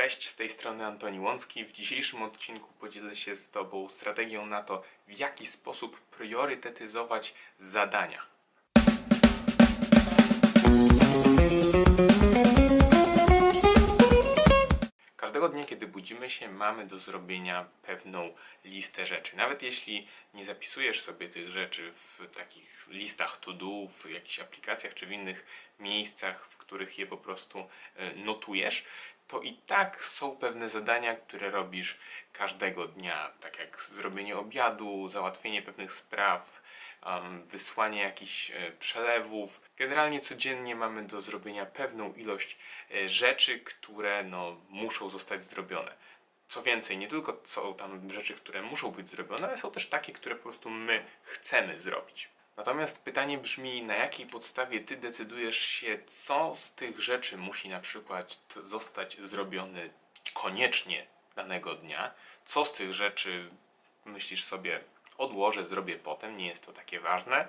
Cześć, z tej strony Antoni Łącki. W dzisiejszym odcinku podzielę się z Tobą strategią na to, w jaki sposób priorytetyzować zadania. Każdego dnia, kiedy budzimy się, mamy do zrobienia pewną listę rzeczy. Nawet jeśli nie zapisujesz sobie tych rzeczy w takich listach to-do, w jakichś aplikacjach czy w innych miejscach, w których je po prostu e, notujesz, to i tak są pewne zadania, które robisz każdego dnia, tak jak zrobienie obiadu, załatwienie pewnych spraw, wysłanie jakichś e, przelewów. Generalnie codziennie mamy do zrobienia pewną ilość e, rzeczy, które no, muszą zostać zrobione. Co więcej, nie tylko są tam rzeczy, które muszą być zrobione, ale są też takie, które po prostu my chcemy zrobić. Natomiast pytanie brzmi, na jakiej podstawie ty decydujesz się, co z tych rzeczy musi na przykład zostać zrobione koniecznie danego dnia, co z tych rzeczy myślisz sobie, odłożę, zrobię potem, nie jest to takie ważne.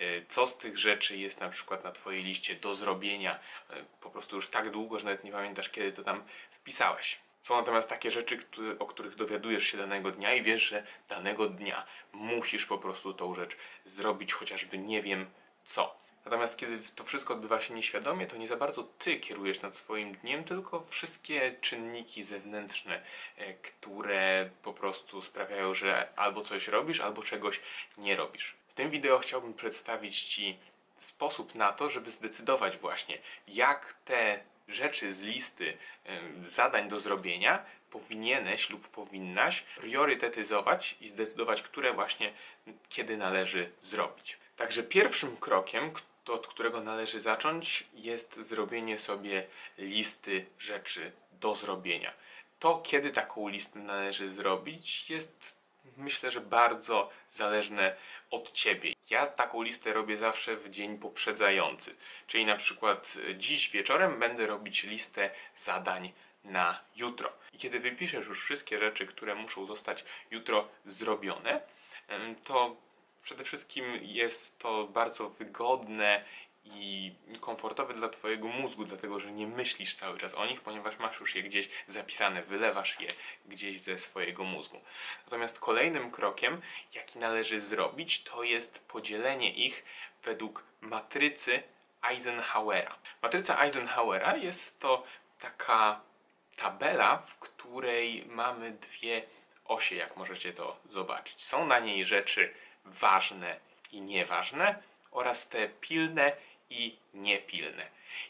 Y, co z tych rzeczy jest na przykład na Twojej liście do zrobienia y, po prostu już tak długo, że nawet nie pamiętasz, kiedy to tam wpisałeś. Są natomiast takie rzeczy, które, o których dowiadujesz się danego dnia i wiesz, że danego dnia musisz po prostu tą rzecz zrobić, chociażby nie wiem co. Natomiast kiedy to wszystko odbywa się nieświadomie, to nie za bardzo ty kierujesz nad swoim dniem, tylko wszystkie czynniki zewnętrzne, e, które po prostu sprawiają, że albo coś robisz, albo czegoś nie robisz. W tym wideo chciałbym przedstawić Ci sposób na to, żeby zdecydować właśnie, jak te rzeczy z listy zadań do zrobienia powinieneś lub powinnaś priorytetyzować i zdecydować, które właśnie kiedy należy zrobić. Także pierwszym krokiem, od którego należy zacząć, jest zrobienie sobie listy rzeczy do zrobienia. To, kiedy taką listę należy zrobić, jest myślę, że bardzo zależne od ciebie. Ja taką listę robię zawsze w dzień poprzedzający, czyli na przykład e, dziś wieczorem będę robić listę zadań na jutro. I kiedy wypiszesz już wszystkie rzeczy, które muszą zostać jutro zrobione, to przede wszystkim jest to bardzo wygodne i komfortowe dla Twojego mózgu, dlatego że nie myślisz cały czas o nich, ponieważ masz już je gdzieś zapisane, wylewasz je gdzieś ze swojego mózgu. Natomiast kolejnym krokiem, jaki należy zrobić, to jest podzielenie ich według matrycy Eisenhowera. Matryca Eisenhowera jest to taka tabela, w której mamy dwie osie, jak możecie to zobaczyć. Są na niej rzeczy ważne i nieważne oraz te pilne i niepilne.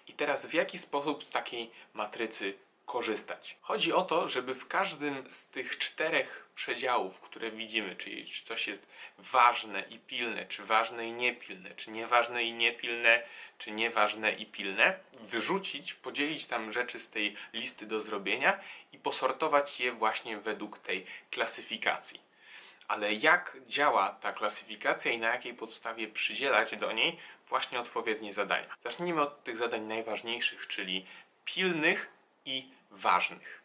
I teraz w jaki sposób z takiej matrycy korzystać? Chodzi o to, żeby w każdym z tych czterech przedziałów, które widzimy, czyli czy coś jest ważne i pilne, czy ważne i niepilne, czy nieważne i niepilne, czy nieważne i pilne, wyrzucić, podzielić tam rzeczy z tej listy do zrobienia i posortować je właśnie według tej klasyfikacji. Ale jak działa ta klasyfikacja i na jakiej podstawie przydzielać do niej właśnie odpowiednie zadania? Zacznijmy od tych zadań najważniejszych, czyli pilnych i ważnych.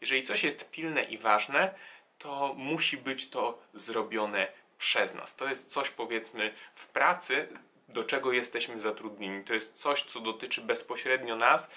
Jeżeli coś jest pilne i ważne, to musi być to zrobione przez nas. To jest coś, powiedzmy, w pracy, do czego jesteśmy zatrudnieni. To jest coś, co dotyczy bezpośrednio nas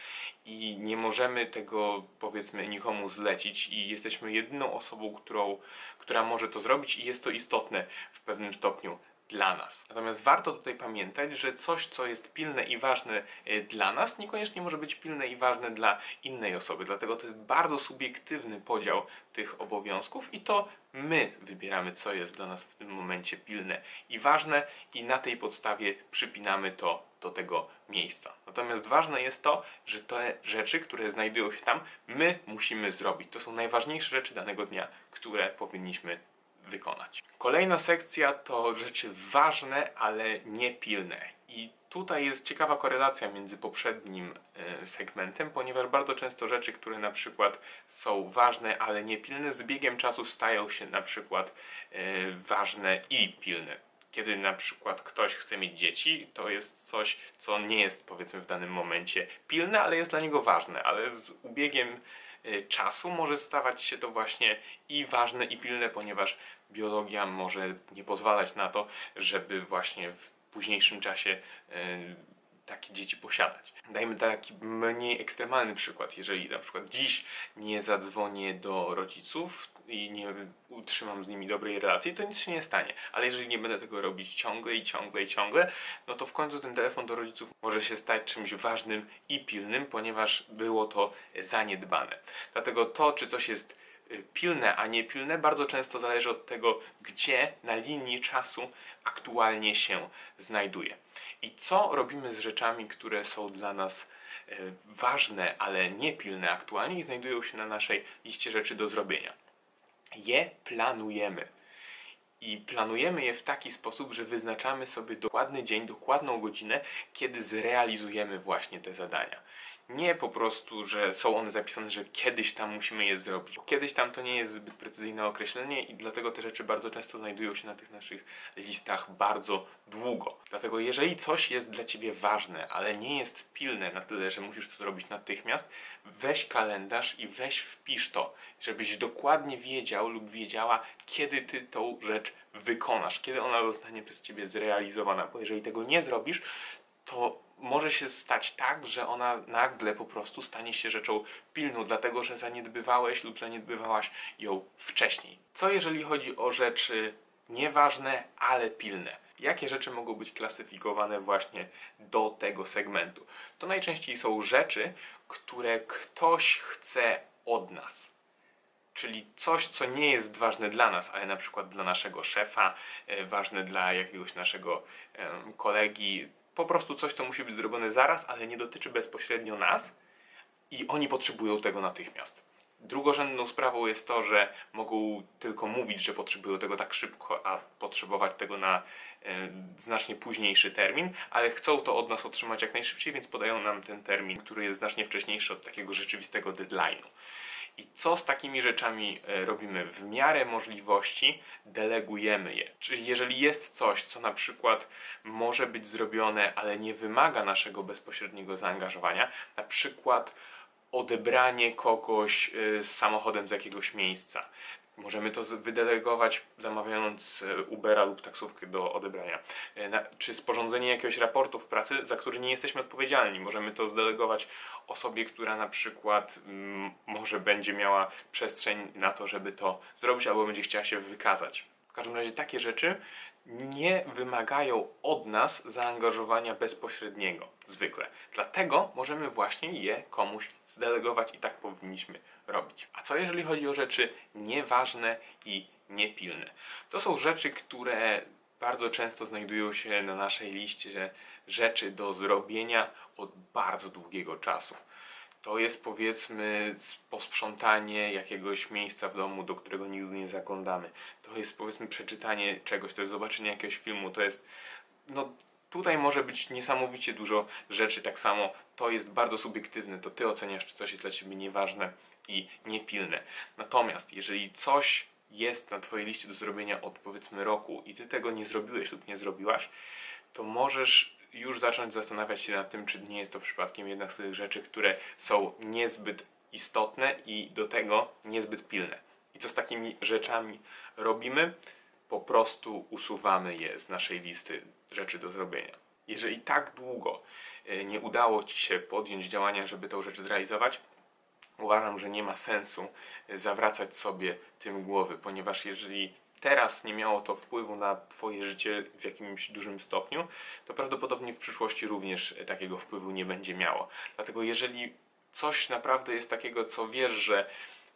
i nie możemy tego, powiedzmy, nikomu zlecić i jesteśmy jedyną osobą, którą, która może to zrobić i jest to istotne w pewnym stopniu dla nas. Natomiast warto tutaj pamiętać, że coś, co jest pilne i ważne e, dla nas, niekoniecznie może być pilne i ważne dla innej osoby. Dlatego to jest bardzo subiektywny podział tych obowiązków i to my wybieramy, co jest dla nas w tym momencie pilne i ważne, i na tej podstawie przypinamy to do tego miejsca. Natomiast ważne jest to, że te rzeczy, które znajdują się tam, my musimy zrobić. To są najważniejsze rzeczy danego dnia, które powinniśmy wykonać. Kolejna sekcja to rzeczy ważne, ale niepilne. I tutaj jest ciekawa korelacja między poprzednim e, segmentem, ponieważ bardzo często rzeczy, które na przykład są ważne, ale niepilne, z biegiem czasu stają się na przykład e, ważne i pilne. Kiedy na przykład ktoś chce mieć dzieci, to jest coś, co nie jest powiedzmy w danym momencie pilne, ale jest dla niego ważne, ale z ubiegiem czasu może stawać się to właśnie i ważne i pilne, ponieważ biologia może nie pozwalać na to, żeby właśnie w późniejszym czasie y, takie dzieci posiadać. Dajmy taki mniej ekstremalny przykład. Jeżeli na przykład dziś nie zadzwonię do rodziców i nie utrzymam z nimi dobrej relacji, to nic się nie stanie. Ale jeżeli nie będę tego robić ciągle i ciągle i ciągle, no to w końcu ten telefon do rodziców może się stać czymś ważnym i pilnym, ponieważ było to zaniedbane. Dlatego to, czy coś jest y, pilne, a nie pilne, bardzo często zależy od tego, gdzie na linii czasu aktualnie się znajduje. I co robimy z rzeczami, które są dla nas e, ważne, ale niepilne aktualnie i znajdują się na naszej liście rzeczy do zrobienia. Je planujemy. I planujemy je w taki sposób, że wyznaczamy sobie dokładny dzień, dokładną godzinę, kiedy zrealizujemy właśnie te zadania. Nie po prostu, że są one zapisane, że kiedyś tam musimy je zrobić. Kiedyś tam to nie jest zbyt precyzyjne określenie i dlatego te rzeczy bardzo często znajdują się na tych naszych listach bardzo długo. Dlatego jeżeli coś jest dla Ciebie ważne, ale nie jest pilne na tyle, że musisz to zrobić natychmiast, weź kalendarz i weź wpisz to, żebyś dokładnie wiedział lub wiedziała, kiedy Ty tą rzecz wykonasz, kiedy ona zostanie przez Ciebie zrealizowana. Bo jeżeli tego nie zrobisz, to może się stać tak, że ona nagle po prostu stanie się rzeczą pilną, dlatego że zaniedbywałeś lub zaniedbywałaś ją wcześniej. Co jeżeli chodzi o rzeczy nieważne, ale pilne? Jakie rzeczy mogą być klasyfikowane właśnie do tego segmentu? To najczęściej są rzeczy, które ktoś chce od nas. Czyli coś, co nie jest ważne dla nas, ale na przykład dla naszego szefa, e, ważne dla jakiegoś naszego kolegi, po prostu coś, co musi być zrobione zaraz, ale nie dotyczy bezpośrednio nas i oni potrzebują tego natychmiast. Drugorzędną sprawą jest to, że mogą tylko mówić, że potrzebują tego tak szybko, a potrzebować tego na e, znacznie późniejszy termin, ale chcą to od nas otrzymać jak najszybciej, więc podają nam ten termin, który jest znacznie wcześniejszy od takiego rzeczywistego deadline'u. I co z takimi rzeczami e, robimy? W miarę możliwości delegujemy je. Czyli jeżeli jest coś, co na przykład może być zrobione, ale nie wymaga naszego bezpośredniego zaangażowania, na przykład odebranie kogoś e, z samochodem z jakiegoś miejsca. Możemy to wydelegować zamawiając e, Ubera lub taksówkę do odebrania. Czy sporządzenie jakiegoś raportu w pracy, za który nie jesteśmy odpowiedzialni. Możemy to zdelegować osobie, która na przykład mm, może będzie miała przestrzeń na to, żeby to zrobić, albo będzie chciała się wykazać. W każdym razie takie rzeczy nie wymagają od nas zaangażowania bezpośredniego, zwykle. Dlatego możemy właśnie je komuś zdelegować i tak powinniśmy robić. A co jeżeli chodzi o rzeczy nieważne i niepilne? To są rzeczy, które bardzo często znajdują się na naszej liście rzeczy do zrobienia od bardzo długiego czasu. To jest powiedzmy posprzątanie jakiegoś miejsca w domu, do którego nigdy nie zaglądamy. To jest powiedzmy przeczytanie czegoś, to jest zobaczenie jakiegoś filmu, to jest no tutaj może być niesamowicie dużo rzeczy. Tak samo to jest bardzo subiektywne, to ty oceniasz, czy coś jest dla ciebie nieważne i niepilne. Natomiast jeżeli coś jest na twojej liście do zrobienia od powiedzmy roku i ty tego nie zrobiłeś lub nie zrobiłaś, to możesz już zacząć zastanawiać się nad tym, czy nie jest to przypadkiem jedna z tych rzeczy, które są niezbyt istotne i do tego niezbyt pilne. I co z takimi rzeczami robimy? Po prostu usuwamy je z naszej listy rzeczy do zrobienia. Jeżeli tak długo e, nie udało Ci się podjąć działania, żeby tą rzecz zrealizować, uważam, że nie ma sensu e, zawracać sobie tym głowy, ponieważ jeżeli teraz nie miało to wpływu na Twoje życie w jakimś dużym stopniu, to prawdopodobnie w przyszłości również takiego wpływu nie będzie miało. Dlatego jeżeli coś naprawdę jest takiego, co wiesz, że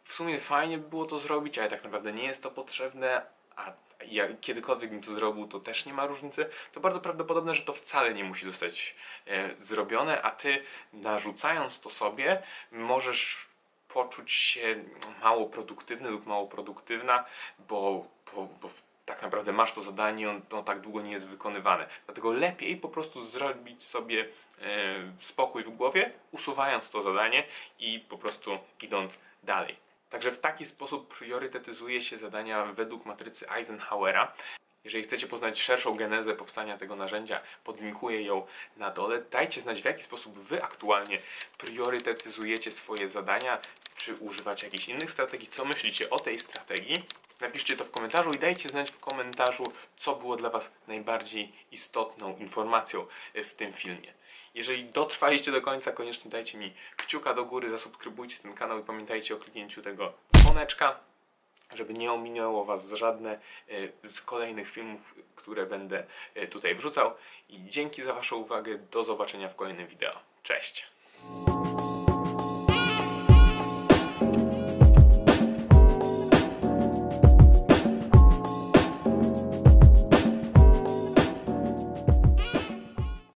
w sumie fajnie by było to zrobić, ale tak naprawdę nie jest to potrzebne, a ja kiedykolwiek bym to zrobił, to też nie ma różnicy, to bardzo prawdopodobne, że to wcale nie musi zostać e, zrobione, a ty narzucając to sobie, możesz poczuć się mało produktywny lub mało produktywna, bo bo, bo tak naprawdę masz to zadanie, on, to tak długo nie jest wykonywane. Dlatego lepiej po prostu zrobić sobie e, spokój w głowie, usuwając to zadanie i po prostu idąc dalej. Także w taki sposób priorytetyzuje się zadania według matrycy Eisenhowera. Jeżeli chcecie poznać szerszą genezę powstania tego narzędzia, podlinkuję ją na dole. Dajcie znać, w jaki sposób Wy aktualnie priorytetyzujecie swoje zadania, czy używacie jakichś innych strategii, co myślicie o tej strategii. Napiszcie to w komentarzu i dajcie znać w komentarzu, co było dla Was najbardziej istotną informacją w tym filmie. Jeżeli dotrwaliście do końca, koniecznie dajcie mi kciuka do góry, zasubskrybujcie ten kanał i pamiętajcie o kliknięciu tego dzwoneczka, żeby nie ominęło Was żadne e, z kolejnych filmów, które będę e, tutaj wrzucał. I dzięki za Waszą uwagę. Do zobaczenia w kolejnym wideo. Cześć!